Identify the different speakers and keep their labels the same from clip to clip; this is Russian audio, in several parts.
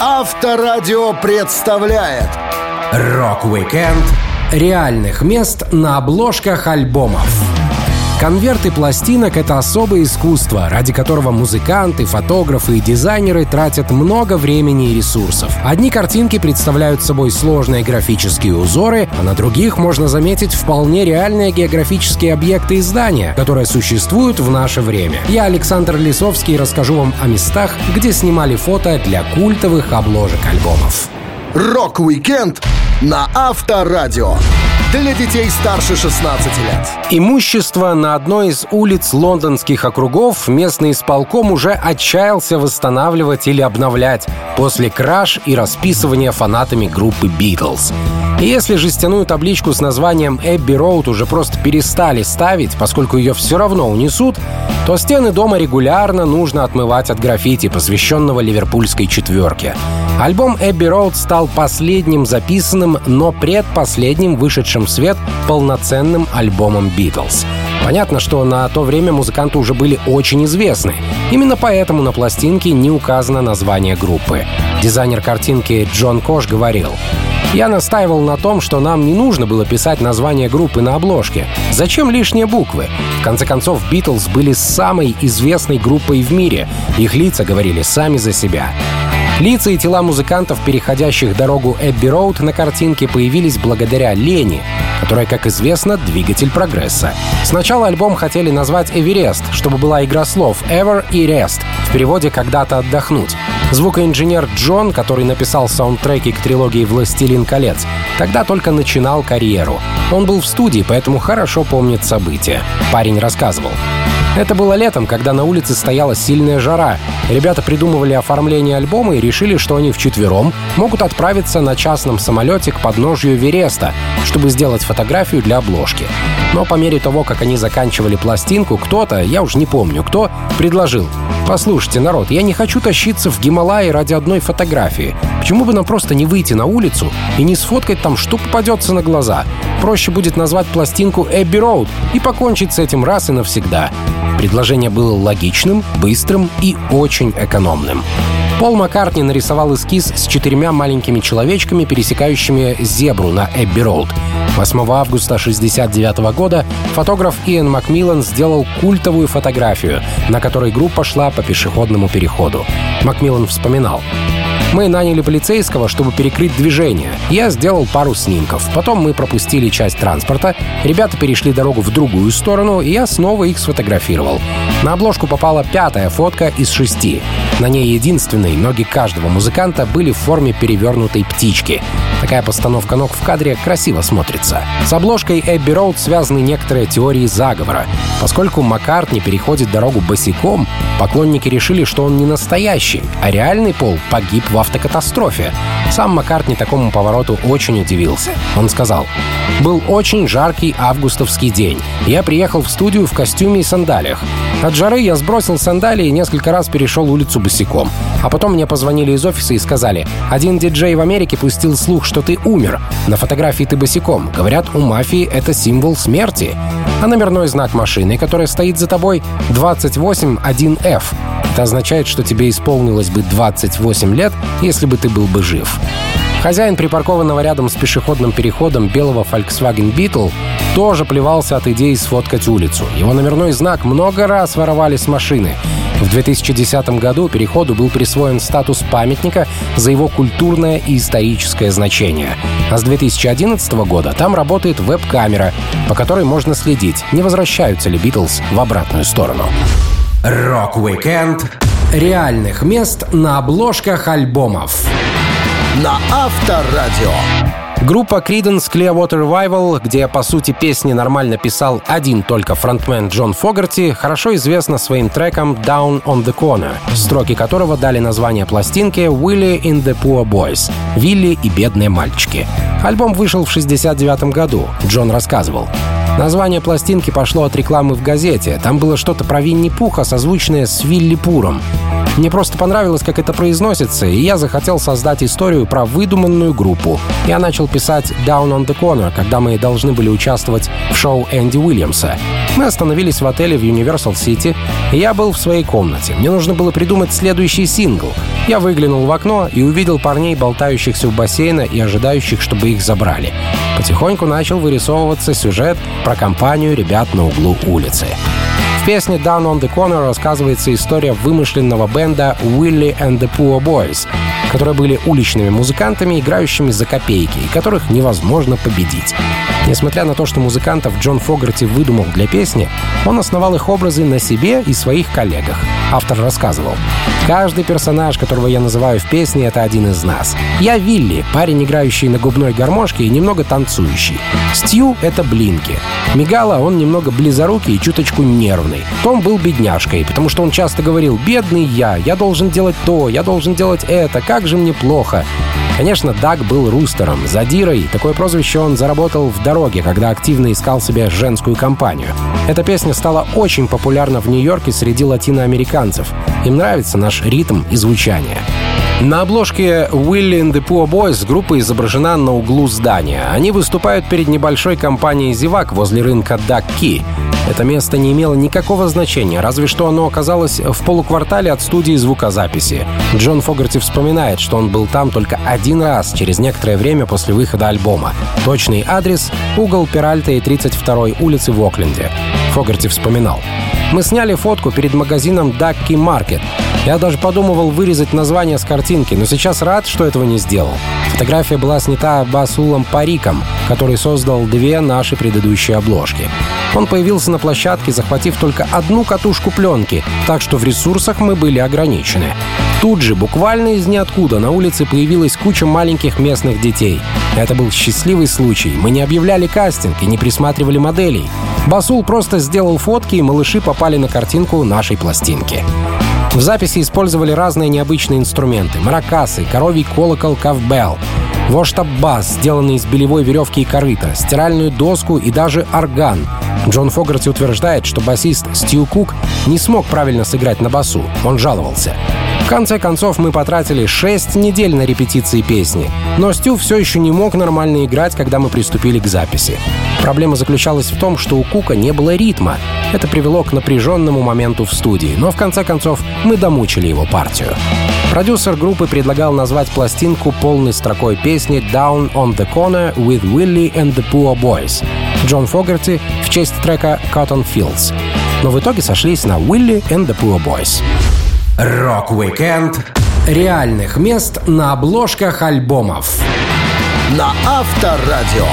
Speaker 1: Авторадио представляет
Speaker 2: Рок-викенд реальных мест на обложках альбомов. Конверты пластинок — это особое искусство, ради которого музыканты, фотографы и дизайнеры тратят много времени и ресурсов. Одни картинки представляют собой сложные графические узоры, а на других можно заметить вполне реальные географические объекты и здания, которые существуют в наше время. Я, Александр Лисовский, расскажу вам о местах, где снимали фото для культовых обложек альбомов.
Speaker 1: Рок-викенд на Авторадио. Для детей старше 16 лет.
Speaker 2: Имущество на одной из улиц лондонских округов местный исполком уже отчаялся восстанавливать или обновлять после краж и расписывания фанатами группы «Битлз». И если жестяную табличку с названием «Эбби Роуд» уже просто перестали ставить, поскольку ее все равно унесут, то стены дома регулярно нужно отмывать от граффити, посвященного ливерпульской четверке. Альбом «Эбби Роуд» стал последним записанным, но предпоследним вышедшим в свет полноценным альбомом «Битлз». Понятно, что на то время музыканты уже были очень известны. Именно поэтому на пластинке не указано название группы. Дизайнер картинки Джон Кош говорил, я настаивал на том, что нам не нужно было писать название группы на обложке. Зачем лишние буквы? В конце концов, Битлз были самой известной группой в мире. Их лица говорили сами за себя. Лица и тела музыкантов, переходящих дорогу Эбби Роуд на картинке, появились благодаря лени, которая, как известно, двигатель прогресса. Сначала альбом хотели назвать «Эверест», чтобы была игра слов «ever» и «rest», в переводе «когда-то отдохнуть». Звукоинженер Джон, который написал саундтреки к трилогии «Властелин колец», тогда только начинал карьеру. Он был в студии, поэтому хорошо помнит события. Парень рассказывал. Это было летом, когда на улице стояла сильная жара. Ребята придумывали оформление альбома и решили, что они вчетвером могут отправиться на частном самолете к подножью Вереста, чтобы сделать фотографию для обложки. Но по мере того, как они заканчивали пластинку, кто-то, я уж не помню кто, предложил «Послушайте, народ, я не хочу тащиться в Гималаи ради одной фотографии. Почему бы нам просто не выйти на улицу и не сфоткать там, что попадется на глаза? Проще будет назвать пластинку «Эбби Роуд» и покончить с этим раз и навсегда. Предложение было логичным, быстрым и очень экономным. Пол Маккартни нарисовал эскиз с четырьмя маленькими человечками, пересекающими зебру на Эбби Роуд. 8 августа 1969 года фотограф Иэн Макмиллан сделал культовую фотографию, на которой группа шла по пешеходному переходу. Макмиллан вспоминал. Мы наняли полицейского, чтобы перекрыть движение. Я сделал пару снимков. Потом мы пропустили часть транспорта. Ребята перешли дорогу в другую сторону, и я снова их сфотографировал. На обложку попала пятая фотка из шести. На ней единственной ноги каждого музыканта были в форме перевернутой птички. Такая постановка ног в кадре красиво смотрится. С обложкой Эбби Роуд связаны некоторые теории заговора. Поскольку Маккартни переходит дорогу босиком, поклонники решили, что он не настоящий, а реальный Пол погиб в автокатастрофе. Сам Маккартни такому повороту очень удивился. Он сказал, «Был очень жаркий августовский день. Я приехал в студию в костюме и сандалиях. От жары я сбросил сандалии и несколько раз перешел улицу босиком. А потом мне позвонили из офиса и сказали, один диджей в Америке пустил слух, что ты умер. На фотографии ты босиком. Говорят, у мафии это символ смерти. А номерной знак машины, которая стоит за тобой, 281F. Это означает, что тебе исполнилось бы 28 лет, если бы ты был бы жив. Хозяин припаркованного рядом с пешеходным переходом белого Volkswagen Beetle тоже плевался от идеи сфоткать улицу. Его номерной знак много раз воровали с машины. В 2010 году переходу был присвоен статус памятника за его культурное и историческое значение. А с 2011 года там работает веб-камера, по которой можно следить, не возвращаются ли Битлз в обратную сторону. Рок-викенд реальных мест на обложках альбомов.
Speaker 1: На Авторадио.
Speaker 2: Группа Creedence Clearwater Revival, где, по сути, песни нормально писал один только фронтмен Джон Фогарти, хорошо известна своим треком «Down on the Corner», строки которого дали название пластинке «Willie and the Poor Boys» — «Вилли и бедные мальчики». Альбом вышел в 69 году, Джон рассказывал. Название пластинки пошло от рекламы в газете. Там было что-то про Винни-Пуха, созвучное с Вилли Пуром. Мне просто понравилось, как это произносится, и я захотел создать историю про выдуманную группу. Я начал писать «Down on the Corner», когда мы должны были участвовать в шоу Энди Уильямса. Мы остановились в отеле в Universal City, и я был в своей комнате. Мне нужно было придумать следующий сингл. Я выглянул в окно и увидел парней, болтающихся у бассейна и ожидающих, чтобы их забрали. Потихоньку начал вырисовываться сюжет про компанию ребят на углу улицы. В песне «Down on the Corner» рассказывается история вымышленного бенда «Willie and the Poor Boys», которые были уличными музыкантами, играющими за копейки, и которых невозможно победить. Несмотря на то, что музыкантов Джон Фогарти выдумал для песни, он основал их образы на себе и своих коллегах. Автор рассказывал. «Каждый персонаж, которого я называю в песне, это один из нас. Я Вилли, парень, играющий на губной гармошке и немного танцующий. Стью — это Блинки. Мигала, он немного близорукий и чуточку нервный. Том был бедняжкой, потому что он часто говорил «бедный я, я должен делать то, я должен делать это, как же мне плохо». Конечно, Даг был рустером, задирой. Такое прозвище он заработал в дороге, когда активно искал себе женскую компанию. Эта песня стала очень популярна в Нью-Йорке среди латиноамериканцев. Им нравится наш ритм и звучание. На обложке Willy and the Poor Boys группа изображена на углу здания. Они выступают перед небольшой компанией зевак возле рынка Дакки. Это место не имело никакого значения, разве что оно оказалось в полуквартале от студии звукозаписи. Джон Фогарти вспоминает, что он был там только один раз, через некоторое время после выхода альбома. Точный адрес — угол Перальта и 32-й улицы в Окленде. Фогарти вспоминал. Мы сняли фотку перед магазином Ducky Market. Я даже подумывал вырезать название с картинки, но сейчас рад, что этого не сделал. Фотография была снята Басулом Париком, который создал две наши предыдущие обложки. Он появился на площадке, захватив только одну катушку пленки, так что в ресурсах мы были ограничены. Тут же, буквально из ниоткуда, на улице появилась куча маленьких местных детей. Это был счастливый случай. Мы не объявляли кастинг и не присматривали моделей. Басул просто сделал фотки, и малыши попали на картинку нашей пластинки. В записи использовали разные необычные инструменты. Маракасы, коровий колокол, кавбелл, воштаб-бас, сделанный из белевой веревки и корыта, стиральную доску и даже орган. Джон Фогарти утверждает, что басист Стью Кук не смог правильно сыграть на басу. Он жаловался. В конце концов, мы потратили 6 недель на репетиции песни, но Стю все еще не мог нормально играть, когда мы приступили к записи. Проблема заключалась в том, что у Кука не было ритма. Это привело к напряженному моменту в студии, но в конце концов мы домучили его партию. Продюсер группы предлагал назвать пластинку полной строкой песни «Down on the Corner with Willie and the Poor Boys» Джон Фогарти в честь трека «Cotton Fields». Но в итоге сошлись на «Willie and the Poor Boys». Рок-викенд реальных мест на обложках альбомов.
Speaker 1: На Авторадио.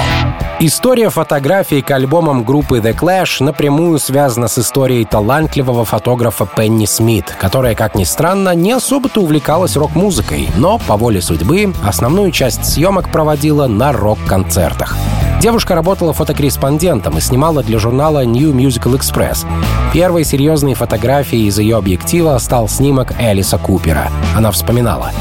Speaker 2: История фотографий к альбомам группы The Clash напрямую связана с историей талантливого фотографа Пенни Смит, которая, как ни странно, не особо-то увлекалась рок-музыкой, но, по воле судьбы, основную часть съемок проводила на рок-концертах. Девушка работала фотокорреспондентом и снимала для журнала New Musical Express. Первой серьезной фотографией из ее объектива стал снимок Элиса Купера. Она вспоминала.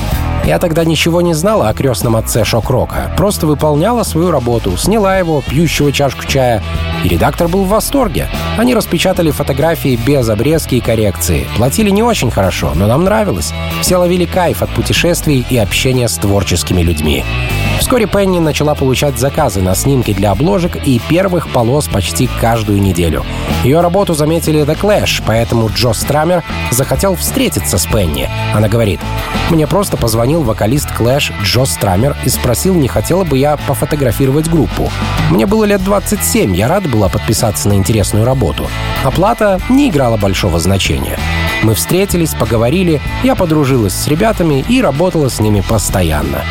Speaker 2: Я тогда ничего не знала о крестном отце Шок-Рока. Просто выполняла свою работу, сняла его, пьющего чашку чая. И редактор был в восторге. Они распечатали фотографии без обрезки и коррекции. Платили не очень хорошо, но нам нравилось. Все ловили кайф от путешествий и общения с творческими людьми. Вскоре Пенни начала получать заказы на снимки для обложек и первых полос почти каждую неделю. Ее работу заметили The Clash, поэтому Джо Страмер захотел встретиться с Пенни. Она говорит, «Мне просто позвонил вокалист Clash Джо Страмер и спросил, не хотела бы я пофотографировать группу. Мне было лет 27, я рада была подписаться на интересную работу. Оплата не играла большого значения. Мы встретились, поговорили, я подружилась с ребятами и работала с ними постоянно.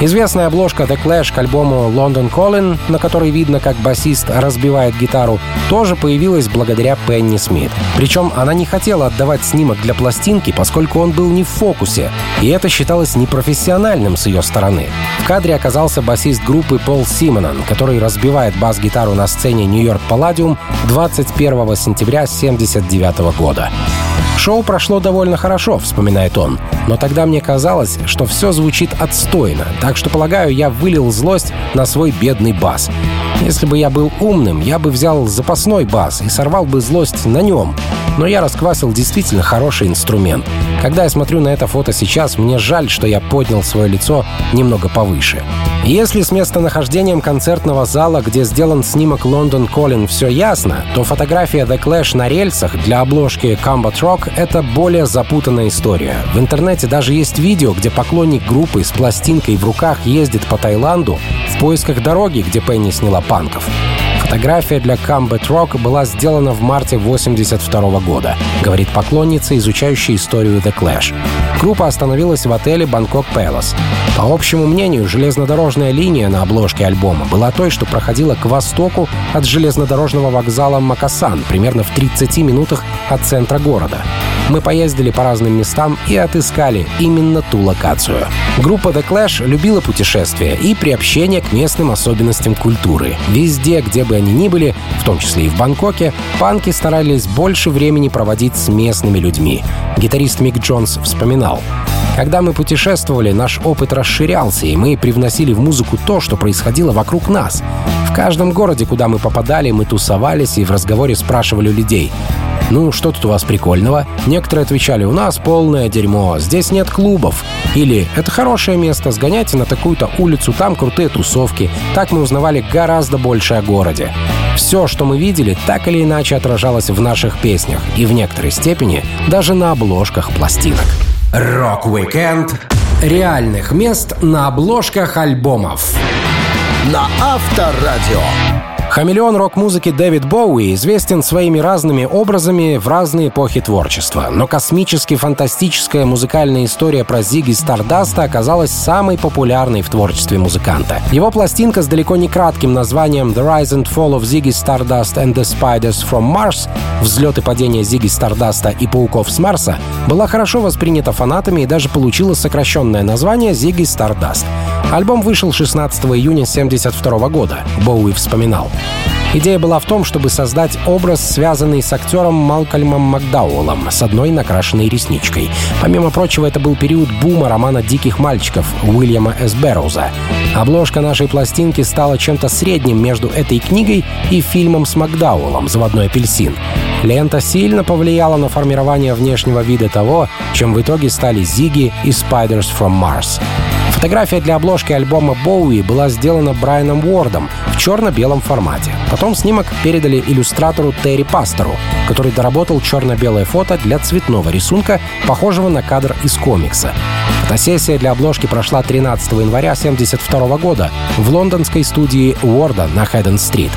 Speaker 2: Известная обложка The Clash к альбому London Calling, на которой видно, как басист разбивает гитару, тоже появилась благодаря Пенни Смит. Причем она не хотела отдавать снимок для пластинки, поскольку он был не в фокусе, и это считалось непрофессиональным с ее стороны. В кадре оказался басист группы Пол Симонон, который разбивает бас-гитару на сцене Нью-Йорк Палладиум 21 сентября 1979 года. Шоу прошло довольно хорошо, вспоминает он, но тогда мне казалось, что все звучит отстойно, так что, полагаю, я вылил злость на свой бедный бас. Если бы я был умным, я бы взял запасной бас и сорвал бы злость на нем. но я расквасил действительно хороший инструмент. Когда я смотрю на это фото сейчас, мне жаль, что я поднял свое лицо немного повыше. Если с местонахождением концертного зала, где сделан снимок Лондон Коллин, все ясно, то фотография The Clash на рельсах для обложки Combat Rock — это более запутанная история. В интернете даже есть видео, где поклонник группы с пластинкой в руках ездит по Таиланду в поисках дороги, где Пенни сняла панков. Фотография для Combat Rock была сделана в марте 1982 года, говорит поклонница, изучающая историю The Clash. Группа остановилась в отеле Bangkok Palace. По общему мнению, железнодорожная линия на обложке альбома была той, что проходила к востоку от железнодорожного вокзала Макасан, примерно в 30 минутах от центра города. Мы поездили по разным местам и отыскали именно ту локацию. Группа The Clash любила путешествия и приобщение к местным особенностям культуры. Везде, где бы они ни были, в том числе и в Бангкоке, панки старались больше времени проводить с местными людьми. Гитарист Мик Джонс вспоминал. Когда мы путешествовали, наш опыт расширялся, и мы привносили в музыку то, что происходило вокруг нас. В каждом городе, куда мы попадали, мы тусовались и в разговоре спрашивали людей, «Ну, что тут у вас прикольного?» Некоторые отвечали, «У нас полное дерьмо, здесь нет клубов». Или «Это хорошее место, сгоняйте на такую-то улицу, там крутые тусовки». Так мы узнавали гораздо больше о городе. Все, что мы видели, так или иначе отражалось в наших песнях и в некоторой степени даже на обложках пластинок. Рок-викенд реальных мест на обложках альбомов.
Speaker 1: На Авторадио.
Speaker 2: Хамелеон рок-музыки Дэвид Боуи известен своими разными образами в разные эпохи творчества, но космически-фантастическая музыкальная история про Зигги Стардаста оказалась самой популярной в творчестве музыканта. Его пластинка с далеко не кратким названием «The Rise and Fall of Ziggy Stardust and the Spiders from Mars» «Взлет и падение Зиги Стардаста и пауков с Марса» была хорошо воспринята фанатами и даже получила сокращенное название «Зиги Стардаст». Альбом вышел 16 июня 1972 года. Боуи вспоминал. Идея была в том, чтобы создать образ, связанный с актером Малкольмом Макдауэллом с одной накрашенной ресничкой. Помимо прочего, это был период бума романа «Диких мальчиков» Уильяма С. Берроуза. Обложка нашей пластинки стала чем-то средним между этой книгой и фильмом с Макдауэллом «Заводной апельсин». Лента сильно повлияла на формирование внешнего вида того, чем в итоге стали Зиги и Spiders from Mars. Фотография для обложки альбома Боуи была сделана Брайаном Уордом в черно-белом формате. Потом снимок передали иллюстратору Терри Пастору, который доработал черно-белое фото для цветного рисунка, похожего на кадр из комикса. Фотосессия для обложки прошла 13 января 1972 года в лондонской студии Уорда на Хэдден-стрит.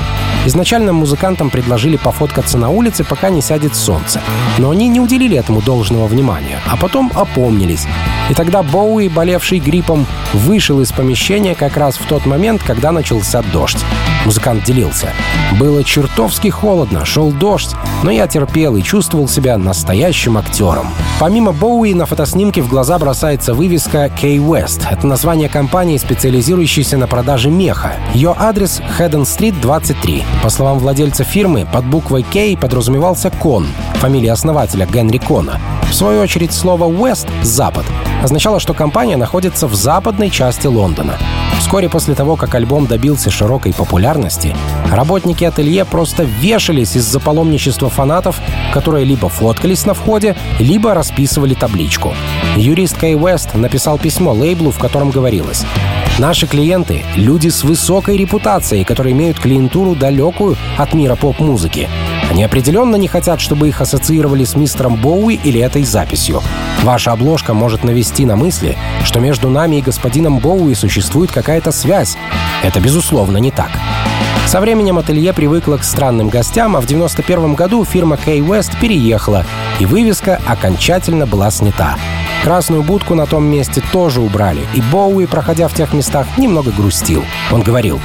Speaker 2: Изначально музыкантам предложили пофоткаться на улице, пока не сядет солнце. Но они не уделили этому должного внимания, а потом опомнились. И тогда Боуи, болевший гриппом, вышел из помещения как раз в тот момент, когда начался дождь. Музыкант делился. Было чертовски холодно, шел дождь, но я терпел и чувствовал себя настоящим актером. Помимо Боуи на фотоснимке в глаза бросается вывеска K West. Это название компании, специализирующейся на продаже меха. Ее адрес — Хэдден-стрит, 23. По словам владельца фирмы, под буквой K подразумевался Кон, фамилия основателя Генри Кона. В свою очередь слово «West» — «Запад» означало, что компания находится в западной части Лондона. Вскоре после того, как альбом добился широкой популярности, работники ателье просто вешались из-за паломничества фанатов, которые либо фоткались на входе, либо расписывали табличку. Юрист Кей Уэст написал письмо лейблу, в котором говорилось Наши клиенты — люди с высокой репутацией, которые имеют клиентуру далекую от мира поп-музыки. Они определенно не хотят, чтобы их ассоциировали с мистером Боуи или этой записью. Ваша обложка может навести на мысли, что между нами и господином Боуи существует какая-то связь. Это, безусловно, не так. Со временем ателье привыкло к странным гостям, а в 91 году фирма Key West переехала, и вывеска окончательно была снята. Красную будку на том месте тоже убрали, и Боуи, проходя в тех местах, немного грустил. Он говорил,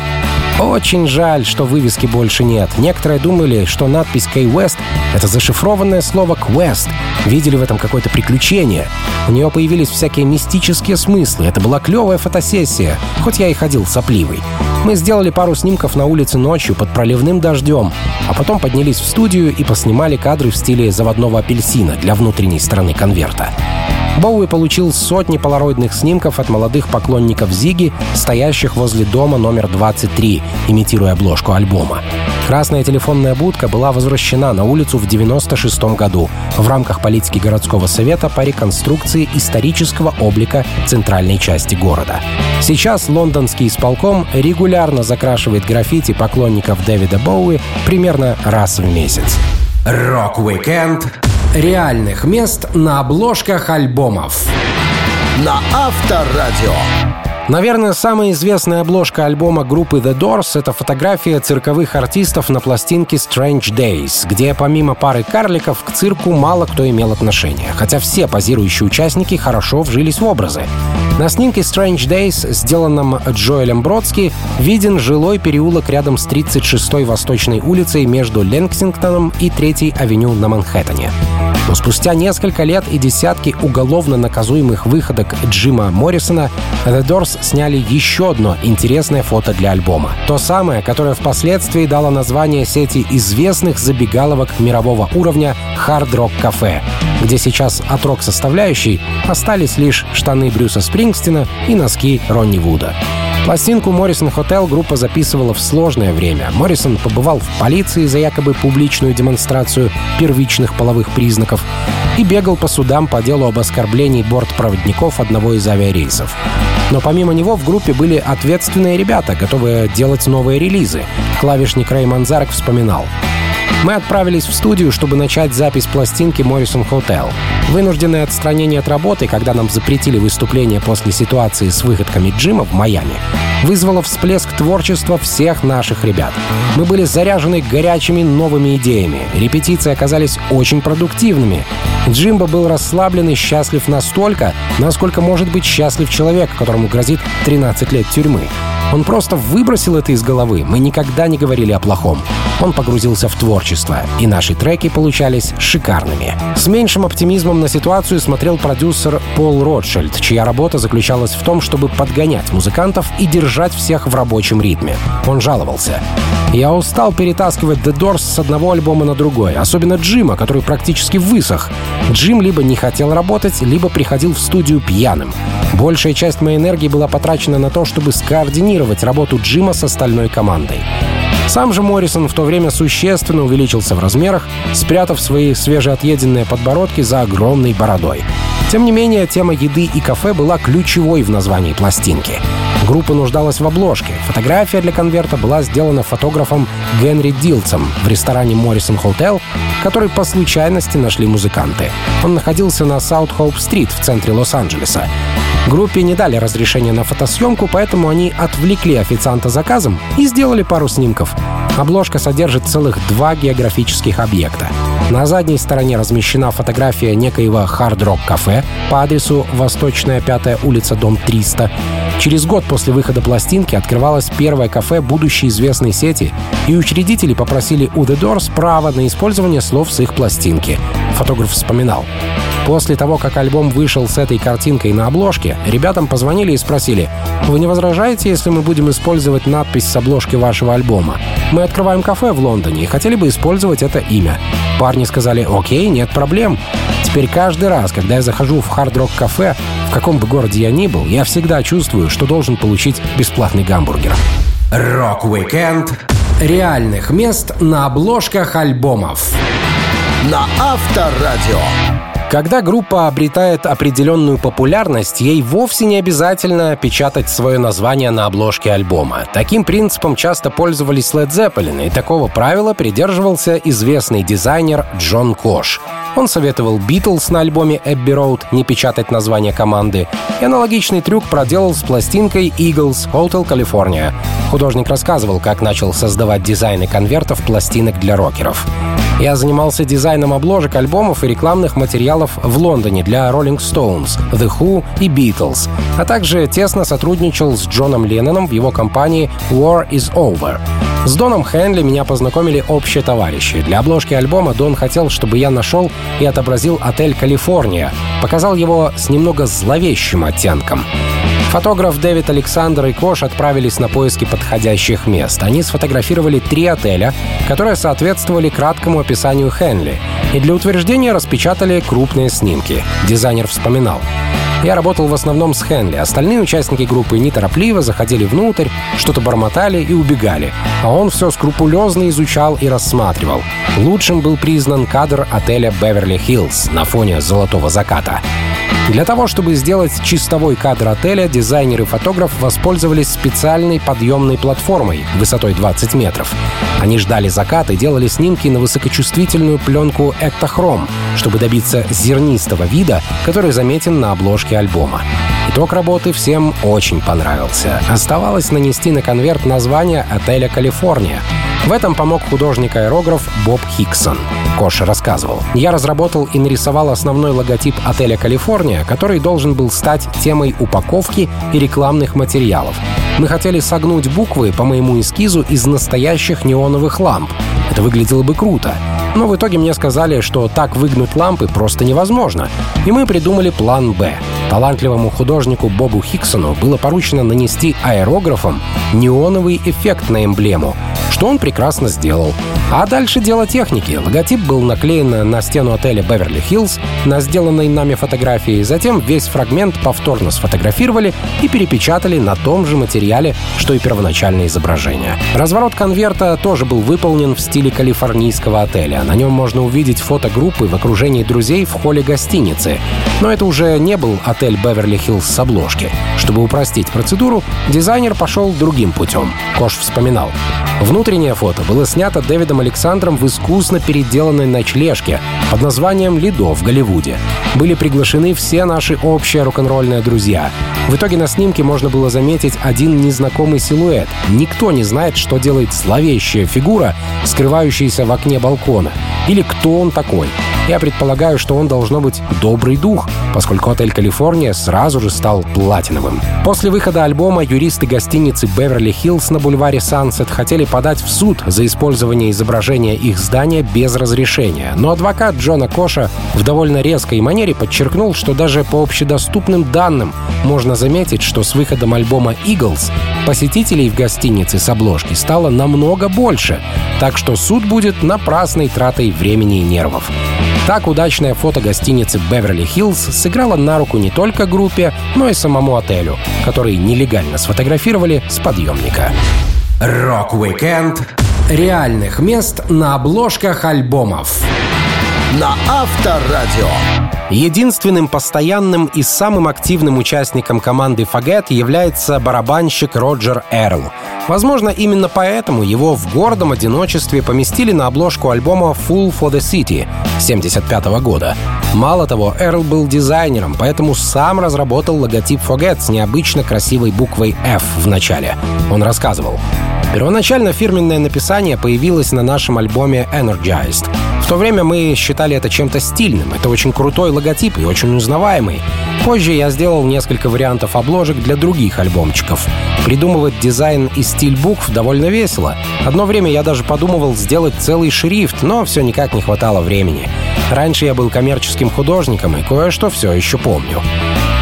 Speaker 2: очень жаль, что вывески больше нет. Некоторые думали, что надпись Key West — это зашифрованное слово «Quest». Видели в этом какое-то приключение. У нее появились всякие мистические смыслы. Это была клевая фотосессия, хоть я и ходил сопливый. Мы сделали пару снимков на улице ночью под проливным дождем, а потом поднялись в студию и поснимали кадры в стиле заводного апельсина для внутренней стороны конверта. Боуи получил сотни полароидных снимков от молодых поклонников Зиги, стоящих возле дома номер 23, имитируя обложку альбома. Красная телефонная будка была возвращена на улицу в 1996 году в рамках политики городского совета по реконструкции исторического облика центральной части города. Сейчас лондонский исполком регулярно закрашивает граффити поклонников Дэвида Боуи примерно раз в месяц. Рок-викенд реальных мест на обложках альбомов.
Speaker 1: На Авторадио.
Speaker 2: Наверное, самая известная обложка альбома группы The Doors — это фотография цирковых артистов на пластинке Strange Days, где помимо пары карликов к цирку мало кто имел отношение, хотя все позирующие участники хорошо вжились в образы. На снимке Strange Days, сделанном Джоэлем Бродски, виден жилой переулок рядом с 36-й Восточной улицей между Ленксингтоном и 3-й авеню на Манхэттене. Но спустя несколько лет и десятки уголовно наказуемых выходок Джима Моррисона The Doors сняли еще одно интересное фото для альбома. То самое, которое впоследствии дало название сети известных забегаловок мирового уровня Hard Rock Cafe, где сейчас от рок-составляющей остались лишь штаны Брюса Спрингстина и носки Ронни Вуда. Пластинку «Моррисон Хотел» группа записывала в сложное время. Моррисон побывал в полиции за якобы публичную демонстрацию первичных половых признаков и бегал по судам по делу об оскорблении бортпроводников одного из авиарейсов. Но помимо него в группе были ответственные ребята, готовые делать новые релизы. Клавишник Рэй Манзарек вспоминал. Мы отправились в студию, чтобы начать запись пластинки Morrison Hotel. Вынужденное отстранение от работы, когда нам запретили выступление после ситуации с выходками Джима в Майами, вызвало всплеск творчества всех наших ребят. Мы были заряжены горячими новыми идеями. Репетиции оказались очень продуктивными. Джимбо был расслаблен и счастлив настолько, насколько может быть счастлив человек, которому грозит 13 лет тюрьмы. Он просто выбросил это из головы. Мы никогда не говорили о плохом. Он погрузился в творчество, и наши треки получались шикарными. С меньшим оптимизмом на ситуацию смотрел продюсер Пол Ротшильд, чья работа заключалась в том, чтобы подгонять музыкантов и держать всех в рабочем ритме. Он жаловался. «Я устал перетаскивать The Doors с одного альбома на другой, особенно Джима, который практически высох. Джим либо не хотел работать, либо приходил в студию пьяным. Большая часть моей энергии была потрачена на то, чтобы скоординировать работу Джима с остальной командой. Сам же Моррисон в то время существенно увеличился в размерах, спрятав свои свежеотъеденные подбородки за огромной бородой. Тем не менее, тема еды и кафе была ключевой в названии пластинки. Группа нуждалась в обложке. Фотография для конверта была сделана фотографом Генри Дилцем в ресторане Моррисон Hotel, который по случайности нашли музыканты. Он находился на Саут Хоуп-стрит в центре Лос-Анджелеса. Группе не дали разрешения на фотосъемку, поэтому они отвлекли официанта заказом и сделали пару снимков. Обложка содержит целых два географических объекта. На задней стороне размещена фотография некоего хард-рок-кафе по адресу Восточная 5 улица, дом 300. Через год после выхода пластинки открывалось первое кафе будущей известной сети, и учредители попросили у The Doors право на использование слов с их пластинки. Фотограф вспоминал. После того, как альбом вышел с этой картинкой на обложке, ребятам позвонили и спросили, «Вы не возражаете, если мы будем использовать надпись с обложки вашего альбома? Мы открываем кафе в Лондоне и хотели бы использовать это имя». Парни сказали, «Окей, нет проблем». Теперь каждый раз, когда я захожу в хард-рок кафе, в каком бы городе я ни был, я всегда чувствую, что должен получить бесплатный гамбургер. Рок-викенд реальных мест на обложках альбомов.
Speaker 1: На Авторадио.
Speaker 2: Когда группа обретает определенную популярность, ей вовсе не обязательно печатать свое название на обложке альбома. Таким принципом часто пользовались Led Zeppelin, и такого правила придерживался известный дизайнер Джон Кош. Он советовал Битлз на альбоме Abbey Road не печатать название команды, и аналогичный трюк проделал с пластинкой Eagles Hotel California. Художник рассказывал, как начал создавать дизайны конвертов пластинок для рокеров. Я занимался дизайном обложек альбомов и рекламных материалов в Лондоне для Rolling Stones, The Who и Beatles, а также тесно сотрудничал с Джоном Ленноном в его компании War is Over. С Доном Хенли меня познакомили общие товарищи. Для обложки альбома Дон хотел, чтобы я нашел и отобразил отель «Калифорния», показал его с немного зловещим оттенком. Фотограф Дэвид Александр и Кош отправились на поиски подходящих мест. Они сфотографировали три отеля, которые соответствовали краткому описанию Хенли, и для утверждения распечатали крупные снимки. Дизайнер вспоминал. Я работал в основном с Хенли. Остальные участники группы неторопливо заходили внутрь, что-то бормотали и убегали. А он все скрупулезно изучал и рассматривал. Лучшим был признан кадр отеля «Беверли Хиллз» на фоне золотого заката. Для того, чтобы сделать чистовой кадр отеля, дизайнер и фотограф воспользовались специальной подъемной платформой высотой 20 метров. Они ждали заката и делали снимки на высокочувствительную пленку «Эктохром», чтобы добиться зернистого вида, который заметен на обложке альбома. Итог работы всем очень понравился. Оставалось нанести на конверт название отеля «Калифорния», в этом помог художник-аэрограф Боб Хиксон. Коша рассказывал. «Я разработал и нарисовал основной логотип отеля «Калифорния», который должен был стать темой упаковки и рекламных материалов. Мы хотели согнуть буквы по моему эскизу из настоящих неоновых ламп. Это выглядело бы круто. Но в итоге мне сказали, что так выгнуть лампы просто невозможно. И мы придумали план «Б». Талантливому художнику Бобу Хиксону было поручено нанести аэрографом неоновый эффект на эмблему, что он прекрасно сделал. А дальше дело техники. Логотип был наклеен на стену отеля Беверли-Хиллз на сделанной нами фотографии. Затем весь фрагмент повторно сфотографировали и перепечатали на том же материале, что и первоначальное изображение. Разворот конверта тоже был выполнен в стиле калифорнийского отеля. На нем можно увидеть фото группы в окружении друзей в холле гостиницы. Но это уже не был отель Беверли-Хиллз с обложки. Чтобы упростить процедуру, дизайнер пошел другим путем. Кош вспоминал. Внутреннее фото было снято Дэвидом Александром в искусно переделанной ночлежке под названием «Лидо» в Голливуде. Были приглашены все наши общие рок-н-ролльные друзья. В итоге на снимке можно было заметить один незнакомый силуэт. Никто не знает, что делает зловещая фигура, скрывающаяся в окне балкона. Или кто он такой. Я предполагаю, что он должно быть добрый дух, поскольку отель «Калифорния» сразу же стал платиновым. После выхода альбома юристы гостиницы «Беверли-Хиллз» на бульваре «Сансет» хотели подать в суд за использование изображения их здания без разрешения. Но адвокат Джона Коша в довольно резкой манере подчеркнул, что даже по общедоступным данным можно заметить, что с выходом альбома «Eagles» посетителей в гостинице с обложки стало намного больше, так что суд будет напрасной тратой времени и нервов. Так удачное фото гостиницы «Беверли-Хиллз» сыграло на руку не только группе, но и самому отелю, который нелегально сфотографировали с подъемника. Рок-викенд реальных мест на обложках альбомов
Speaker 1: на Авторадио.
Speaker 2: Единственным постоянным и самым активным участником команды Forget является барабанщик Роджер Эрл. Возможно, именно поэтому его в гордом одиночестве поместили на обложку альбома Full for the City 1975 года. Мало того, Эрл был дизайнером, поэтому сам разработал логотип Forget с необычно красивой буквой F в начале. Он рассказывал. Первоначально фирменное написание появилось на нашем альбоме Energized. То время мы считали это чем-то стильным. Это очень крутой логотип и очень узнаваемый. Позже я сделал несколько вариантов обложек для других альбомчиков. Придумывать дизайн и стиль букв довольно весело. Одно время я даже подумывал сделать целый шрифт, но все никак не хватало времени. Раньше я был коммерческим художником и кое-что все еще помню.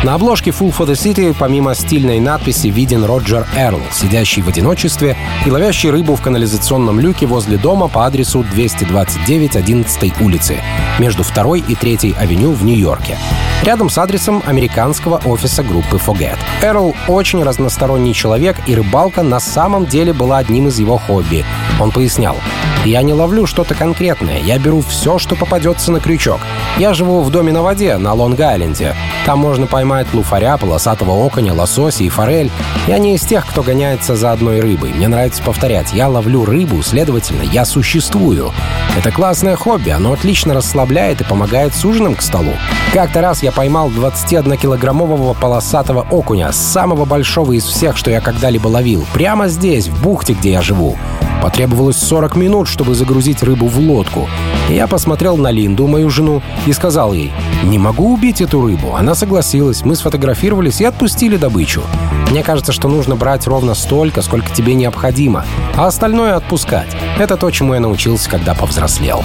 Speaker 2: На обложке Full for City помимо стильной надписи виден Роджер Эрл, сидящий в одиночестве и ловящий рыбу в канализационном люке возле дома по адресу 229 11 улицы между 2 и 3 авеню в Нью-Йорке. Рядом с адресом американского офиса группы Forget. Эрл очень разносторонний человек, и рыбалка на самом деле была одним из его хобби. Он пояснял, «Я не ловлю что-то конкретное, я беру все, что попадется на крючок. Я живу в доме на воде на Лонг-Айленде. Там можно поймать луфаря, полосатого оконя, лосося и форель. Я не из тех, кто гоняется за одной рыбой. Мне нравится повторять, я ловлю рыбу, следовательно, я существую. Это классное хобби, оно отлично расслабляет и помогает с ужином к столу. Как-то раз я поймал 21-килограммового полосатого окуня, самого большого из всех, что я когда-либо ловил, прямо здесь, в бухте, где я живу. Потребовалось 40 минут, чтобы загрузить рыбу в лодку. Я посмотрел на Линду, мою жену, и сказал ей, «Не могу убить эту рыбу». Она согласилась, мы сфотографировались и отпустили добычу. Мне кажется, что нужно брать ровно столько, сколько тебе необходимо, а остальное отпускать. Это то, чему я научился, когда повзрослел.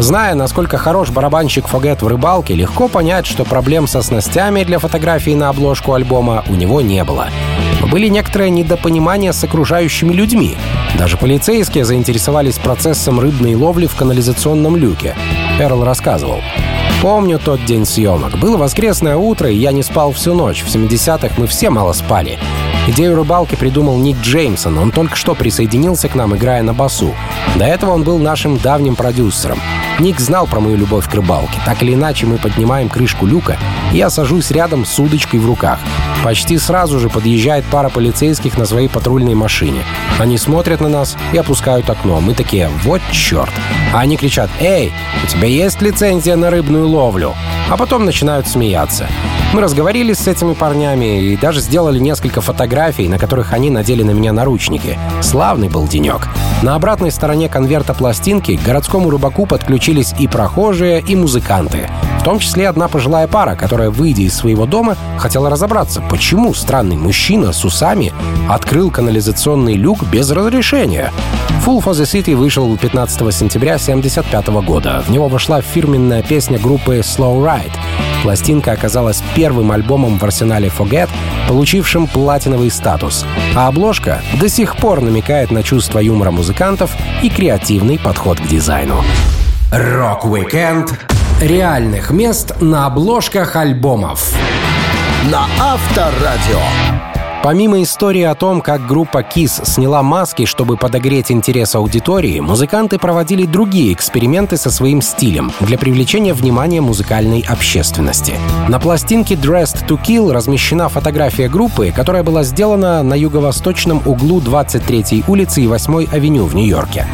Speaker 2: Зная, насколько хорош барабанщик Фогет в рыбалке, легко понять, что проблем со снастями для фотографии на обложку альбома у него не было. Были некоторые недопонимания с окружающими людьми. Даже полицейские заинтересовались процессом рыбной ловли в канализационном люке. Эрл рассказывал. Помню тот день съемок. Было воскресное утро, и я не спал всю ночь. В 70-х мы все мало спали. Идею рыбалки придумал Ник Джеймсон. Он только что присоединился к нам, играя на басу. До этого он был нашим давним продюсером. Ник знал про мою любовь к рыбалке. Так или иначе, мы поднимаем крышку люка, и я сажусь рядом с удочкой в руках. Почти сразу же подъезжает пара полицейских на своей патрульной машине. Они смотрят на нас и опускают окно. Мы такие «Вот черт!» А они кричат «Эй, у тебя есть лицензия на рыбную ловлю?» А потом начинают смеяться. Мы разговорились с этими парнями и даже сделали несколько фотографий, на которых они надели на меня наручники. Славный был денек. На обратной стороне конверта пластинки к городскому рыбаку подключились и прохожие, и музыканты. Том числе одна пожилая пара, которая, выйдя из своего дома, хотела разобраться, почему странный мужчина с усами открыл канализационный люк без разрешения. Full for the City вышел 15 сентября 1975 года. В него вошла фирменная песня группы Slow Ride. Пластинка оказалась первым альбомом в арсенале Forget, получившим платиновый статус. А обложка до сих пор намекает на чувство юмора музыкантов и креативный подход к дизайну. Рок-викенд реальных мест на обложках альбомов.
Speaker 1: На Авторадио.
Speaker 2: Помимо истории о том, как группа Kiss сняла маски, чтобы подогреть интерес аудитории, музыканты проводили другие эксперименты со своим стилем для привлечения внимания музыкальной общественности. На пластинке Dressed to Kill размещена фотография группы, которая была сделана на юго-восточном углу 23-й улицы и 8-й авеню в Нью-Йорке.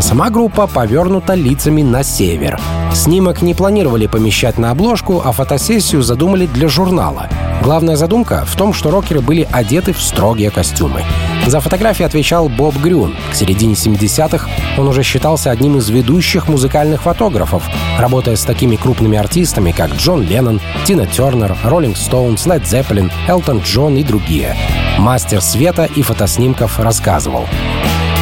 Speaker 2: Сама группа повернута лицами на север. Снимок не планировали помещать на обложку, а фотосессию задумали для журнала. Главная задумка в том, что рокеры были одеты в строгие костюмы. За фотографии отвечал Боб Грюн. К середине 70-х он уже считался одним из ведущих музыкальных фотографов, работая с такими крупными артистами, как Джон Леннон, Тина Тернер, Роллинг Стоунс, Лед Зеппелин, Элтон Джон и другие. Мастер света и фотоснимков рассказывал.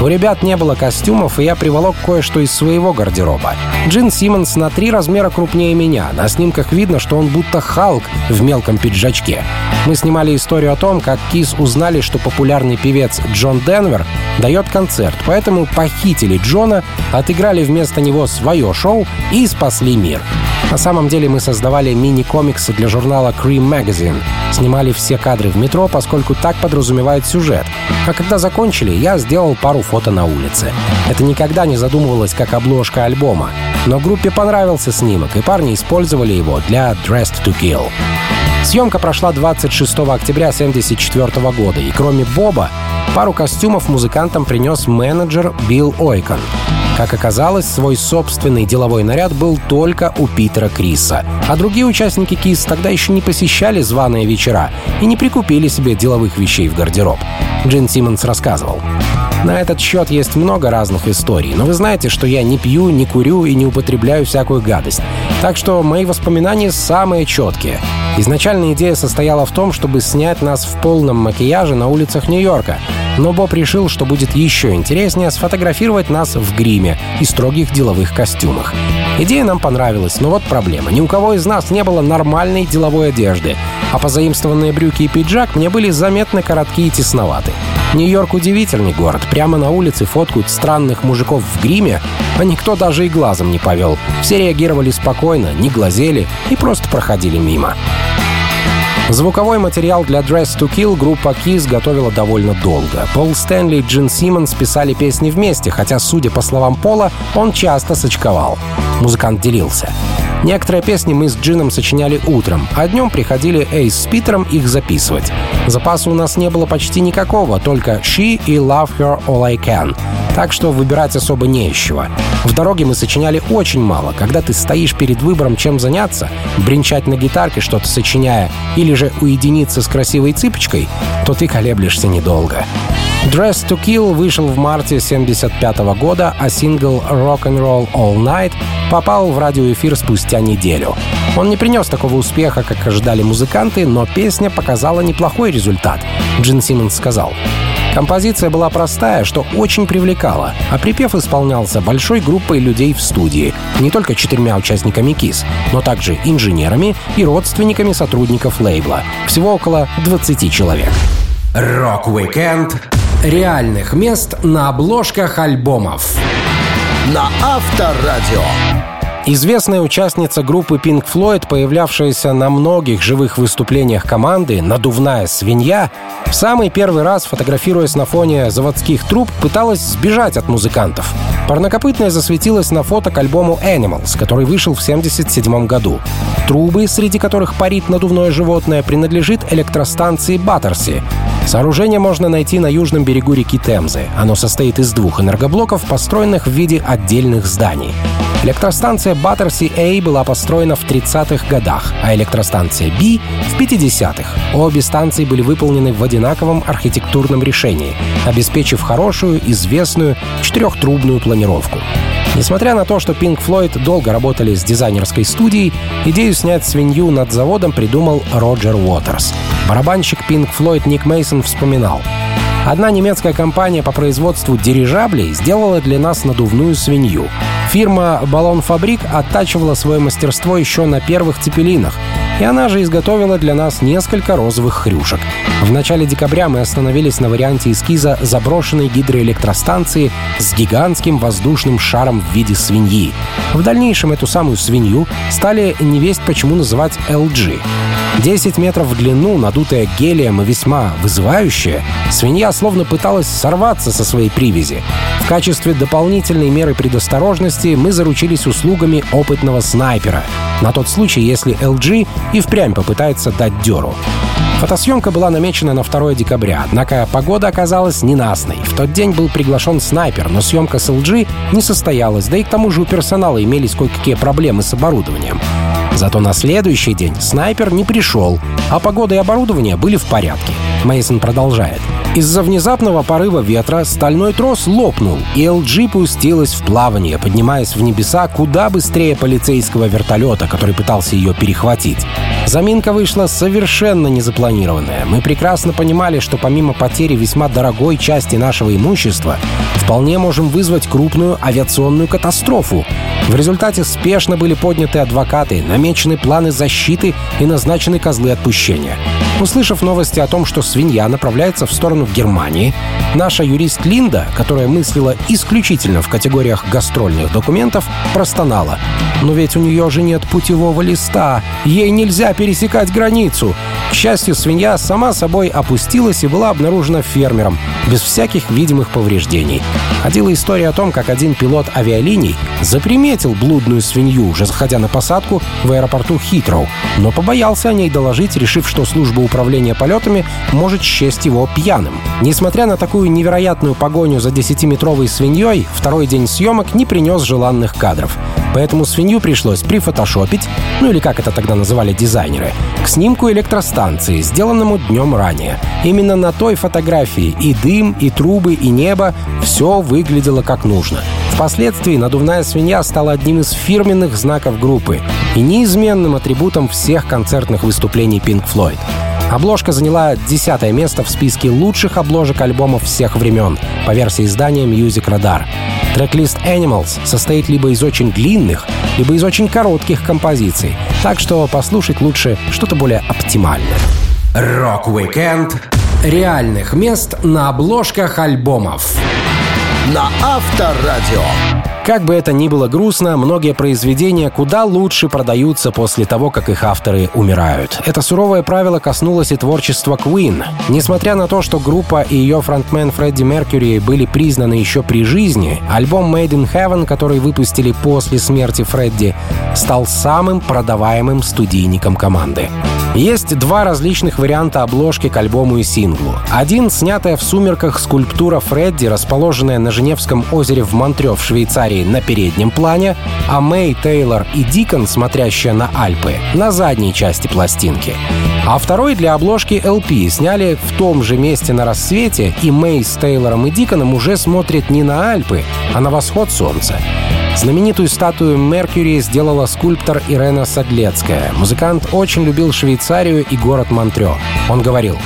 Speaker 2: У ребят не было костюмов, и я приволок кое-что из своего гардероба. Джин Симмонс на три размера крупнее меня. На снимках видно, что он будто Халк в мелком пиджачке. Мы снимали историю о том, как Кис узнали, что популярный певец Джон Денвер дает концерт, поэтому похитили Джона, отыграли вместо него свое шоу и спасли мир. На самом деле мы создавали мини-комиксы для журнала Cream Magazine. Снимали все кадры в метро, поскольку так подразумевает сюжет. А когда закончили, я сделал пару фото на улице. Это никогда не задумывалось как обложка альбома. Но группе понравился снимок, и парни использовали его для Dressed to Kill. Съемка прошла 26 октября 1974 года, и кроме Боба, пару костюмов музыкантам принес менеджер Билл Ойкон. Как оказалось, свой собственный деловой наряд был только у Питера Криса. А другие участники КИС тогда еще не посещали званые вечера и не прикупили себе деловых вещей в гардероб. Джин Симмонс рассказывал. На этот счет есть много разных историй, но вы знаете, что я не пью, не курю и не употребляю всякую гадость. Так что мои воспоминания самые четкие. Изначальная идея состояла в том, чтобы снять нас в полном макияже на улицах Нью-Йорка. Но Боб решил, что будет еще интереснее сфотографировать нас в гриме и строгих деловых костюмах. Идея нам понравилась, но вот проблема. Ни у кого из нас не было нормальной деловой одежды, а позаимствованные брюки и пиджак мне были заметно короткие и тесноваты. Нью-Йорк удивительный город. Прямо на улице фоткают странных мужиков в гриме, а никто даже и глазом не повел. Все реагировали спокойно, не глазели и просто проходили мимо. Звуковой материал для Dress to Kill группа Kiss готовила довольно долго. Пол Стэнли и Джин Симмонс писали песни вместе, хотя, судя по словам Пола, он часто сочковал. Музыкант делился. Некоторые песни мы с Джином сочиняли утром, а днем приходили Эйс с Питером их записывать. Запаса у нас не было почти никакого, только «She» и «Love Her All I Can», так что выбирать особо не из чего. В дороге мы сочиняли очень мало. Когда ты стоишь перед выбором, чем заняться, бренчать на гитарке, что-то сочиняя, или же уединиться с красивой цыпочкой, то ты колеблешься недолго. Dress to Kill вышел в марте 1975 года, а сингл Rock and Roll All Night попал в радиоэфир спустя неделю. Он не принес такого успеха, как ожидали музыканты, но песня показала неплохой результат. Джин Симмонс сказал, Композиция была простая, что очень привлекала, а припев исполнялся большой группой людей в студии, не только четырьмя участниками Kiss, но также инженерами и родственниками сотрудников лейбла. Всего около 20 человек. Рок-викенд реальных мест на обложках альбомов.
Speaker 1: На Авторадио.
Speaker 2: Известная участница группы Pink Floyd, появлявшаяся на многих живых выступлениях команды, надувная свинья, в самый первый раз, фотографируясь на фоне заводских труб, пыталась сбежать от музыкантов. Парнокопытная засветилась на фото к альбому Animals, который вышел в 1977 году. Трубы, среди которых парит надувное животное, принадлежит электростанции Баттерси. Сооружение можно найти на южном берегу реки Темзы. Оно состоит из двух энергоблоков, построенных в виде отдельных зданий. Электростанция Баттерси A была построена в 30-х годах, а электростанция B — в 50-х. Обе станции были выполнены в одинаковом архитектурном решении, обеспечив хорошую, известную четырехтрубную планировку. Несмотря на то, что Pink Floyd долго работали с дизайнерской студией, идею снять свинью над заводом придумал Роджер Уотерс. Барабанщик Pink Floyd Ник Мейсон вспоминал. Одна немецкая компания по производству дирижаблей сделала для нас надувную свинью. Фирма «Баллон Фабрик» оттачивала свое мастерство еще на первых цепелинах, и она же изготовила для нас несколько розовых хрюшек. В начале декабря мы остановились на варианте эскиза заброшенной гидроэлектростанции с гигантским воздушным шаром в виде свиньи. В дальнейшем эту самую свинью стали невесть почему называть LG. 10 метров в длину, надутая гелием и весьма вызывающая, свинья словно пыталась сорваться со своей привязи. В качестве дополнительной меры предосторожности мы заручились услугами опытного снайпера, на тот случай, если LG и впрямь попытается дать дёру. Фотосъемка была намечена на 2 декабря, однако погода оказалась ненастной. В тот день был приглашен снайпер, но съемка с LG не состоялась, да и к тому же у персонала имелись кое-какие проблемы с оборудованием. Зато на следующий день снайпер не пришел, а погода и оборудование были в порядке. Мейсон продолжает. Из-за внезапного порыва ветра стальной трос лопнул, и LG пустилась в плавание, поднимаясь в небеса куда быстрее полицейского вертолета, который пытался ее перехватить. Заминка вышла совершенно незапланированная. Мы прекрасно понимали, что помимо потери весьма дорогой части нашего имущества, вполне можем вызвать крупную авиационную катастрофу. В результате спешно были подняты адвокаты, намечены планы защиты и назначены козлы отпущения. Услышав новости о том, что свинья направляется в сторону Германии, наша юрист Линда, которая мыслила исключительно в категориях гастрольных документов, простонала. «Но ведь у нее же нет путевого листа, ей нельзя пересекать границу». К счастью, свинья сама собой опустилась и была обнаружена фермером, без всяких видимых повреждений. Ходила история о том, как один пилот авиалиний заприметил блудную свинью, уже заходя на посадку в аэропорту Хитроу, но побоялся о ней доложить, решив, что служба управления полетами может счесть его пьяным. Несмотря на такую невероятную погоню за 10-метровой свиньей, второй день съемок не принес желанных кадров. Поэтому свинью пришлось прифотошопить, ну или как это тогда называли дизайнеры, к снимку электростанции, сделанному днем ранее. Именно на той фотографии и дым, и трубы, и небо все выглядело как нужно. Впоследствии надувная свинья стала одним из фирменных знаков группы и неизменным атрибутом всех концертных выступлений Pink Floyd. Обложка заняла десятое место в списке лучших обложек альбомов всех времен по версии издания Music Radar. Трек-лист Animals состоит либо из очень длинных, либо из очень коротких композиций, так что послушать лучше что-то более оптимальное. Рок-викенд реальных мест на обложках альбомов.
Speaker 1: На Авторадио.
Speaker 2: Как бы это ни было грустно, многие произведения куда лучше продаются после того, как их авторы умирают. Это суровое правило коснулось и творчества Queen. Несмотря на то, что группа и ее фронтмен Фредди Меркьюри были признаны еще при жизни, альбом Made in Heaven, который выпустили после смерти Фредди, стал самым продаваемым студийником команды. Есть два различных варианта обложки к альбому и синглу. Один — снятая в сумерках скульптура Фредди, расположенная на Женевском озере в Монтре в Швейцарии Швейцарии на переднем плане, а Мэй, Тейлор и Дикон, смотрящая на Альпы, на задней части пластинки. А второй для обложки LP сняли в том же месте на рассвете, и Мэй с Тейлором и Диконом уже смотрят не на Альпы, а на восход солнца. Знаменитую статую Меркьюри сделала скульптор Ирена Садлецкая. Музыкант очень любил Швейцарию и город Монтрё. Он говорил,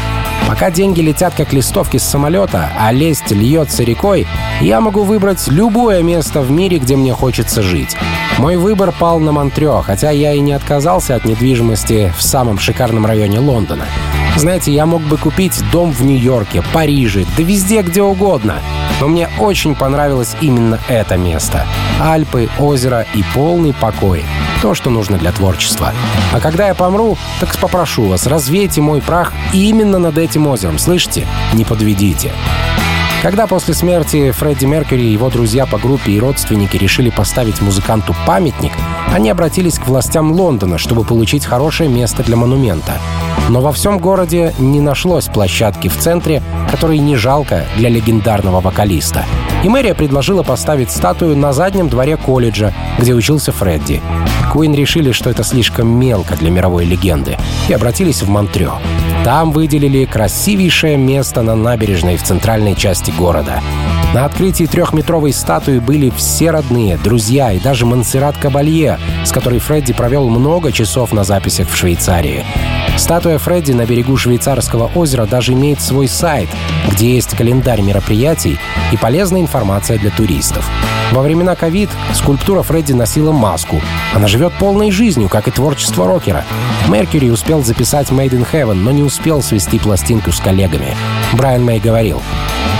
Speaker 2: Пока деньги летят как листовки с самолета, а лесть льется рекой, я могу выбрать любое место в мире, где мне хочется жить. Мой выбор пал на Монтрё, хотя я и не отказался от недвижимости в самом шикарном районе Лондона. Знаете, я мог бы купить дом в Нью-Йорке, Париже, да везде, где угодно. Но мне очень понравилось именно это место. Альпы, озеро и полный покой. То, что нужно для творчества. А когда я помру, так попрошу вас, развейте мой прах именно над этим озером, слышите? Не подведите. Когда после смерти Фредди Меркьюри его друзья по группе и родственники решили поставить музыканту памятник, они обратились к властям Лондона, чтобы получить хорошее место для монумента. Но во всем городе не нашлось площадки в центре, которой не жалко для легендарного вокалиста. И мэрия предложила поставить статую на заднем дворе колледжа, где учился Фредди. Куин решили, что это слишком мелко для мировой легенды, и обратились в Монтрё. Там выделили красивейшее место на набережной в центральной части города. На открытии трехметровой статуи были все родные, друзья и даже Монсеррат Кабалье, с которой Фредди провел много часов на записях в Швейцарии. Статуя Фредди на берегу швейцарского озера даже имеет свой сайт, где есть календарь мероприятий и полезная информация для туристов. Во времена ковид скульптура Фредди носила маску. Она живет полной жизнью, как и творчество рокера. Меркьюри успел записать Made in Heaven, но не успел свести пластинку с коллегами. Брайан Мэй говорил,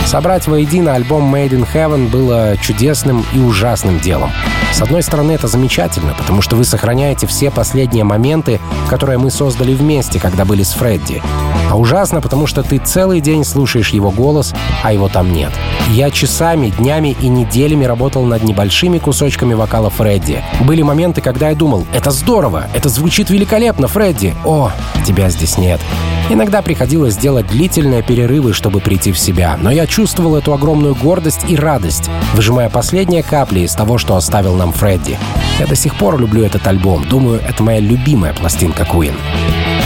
Speaker 2: Собрать воедино альбом Made in Heaven было чудесным и ужасным делом. С одной стороны, это замечательно, потому что вы сохраняете все последние моменты, которые мы создали вместе, когда были с Фредди. А ужасно, потому что ты целый день слушаешь его голос, а его там нет. Я часами, днями и неделями работал над небольшими кусочками вокала Фредди. Были моменты, когда я думал, это здорово, это звучит великолепно, Фредди. О, тебя здесь нет. Иногда приходилось делать длительные перерывы, чтобы прийти в себя, но я чувствовал эту огромную гордость и радость, выжимая последние капли из того, что оставил нам Фредди. Я до сих пор люблю этот альбом, думаю, это моя любимая пластинка Queen.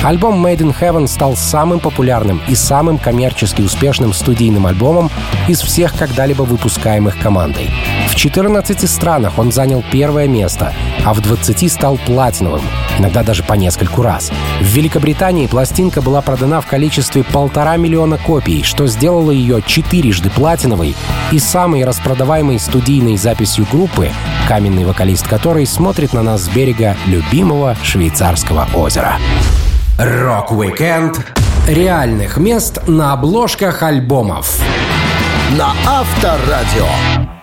Speaker 2: Альбом Made in Heaven стал самым популярным и самым коммерчески успешным студийным альбомом из всех когда-либо выпускаемых командой. В 14 странах он занял первое место, а в 20 стал платиновым, иногда даже по нескольку раз. В Великобритании пластинка была продана в количестве полтора миллиона копий, что сделало ее четырежды платиновой и самой распродаваемой студийной записью группы, каменный вокалист которой смотрит на нас с берега любимого швейцарского озера. Рок-викенд реальных мест на обложках альбомов.
Speaker 1: На Авторадио.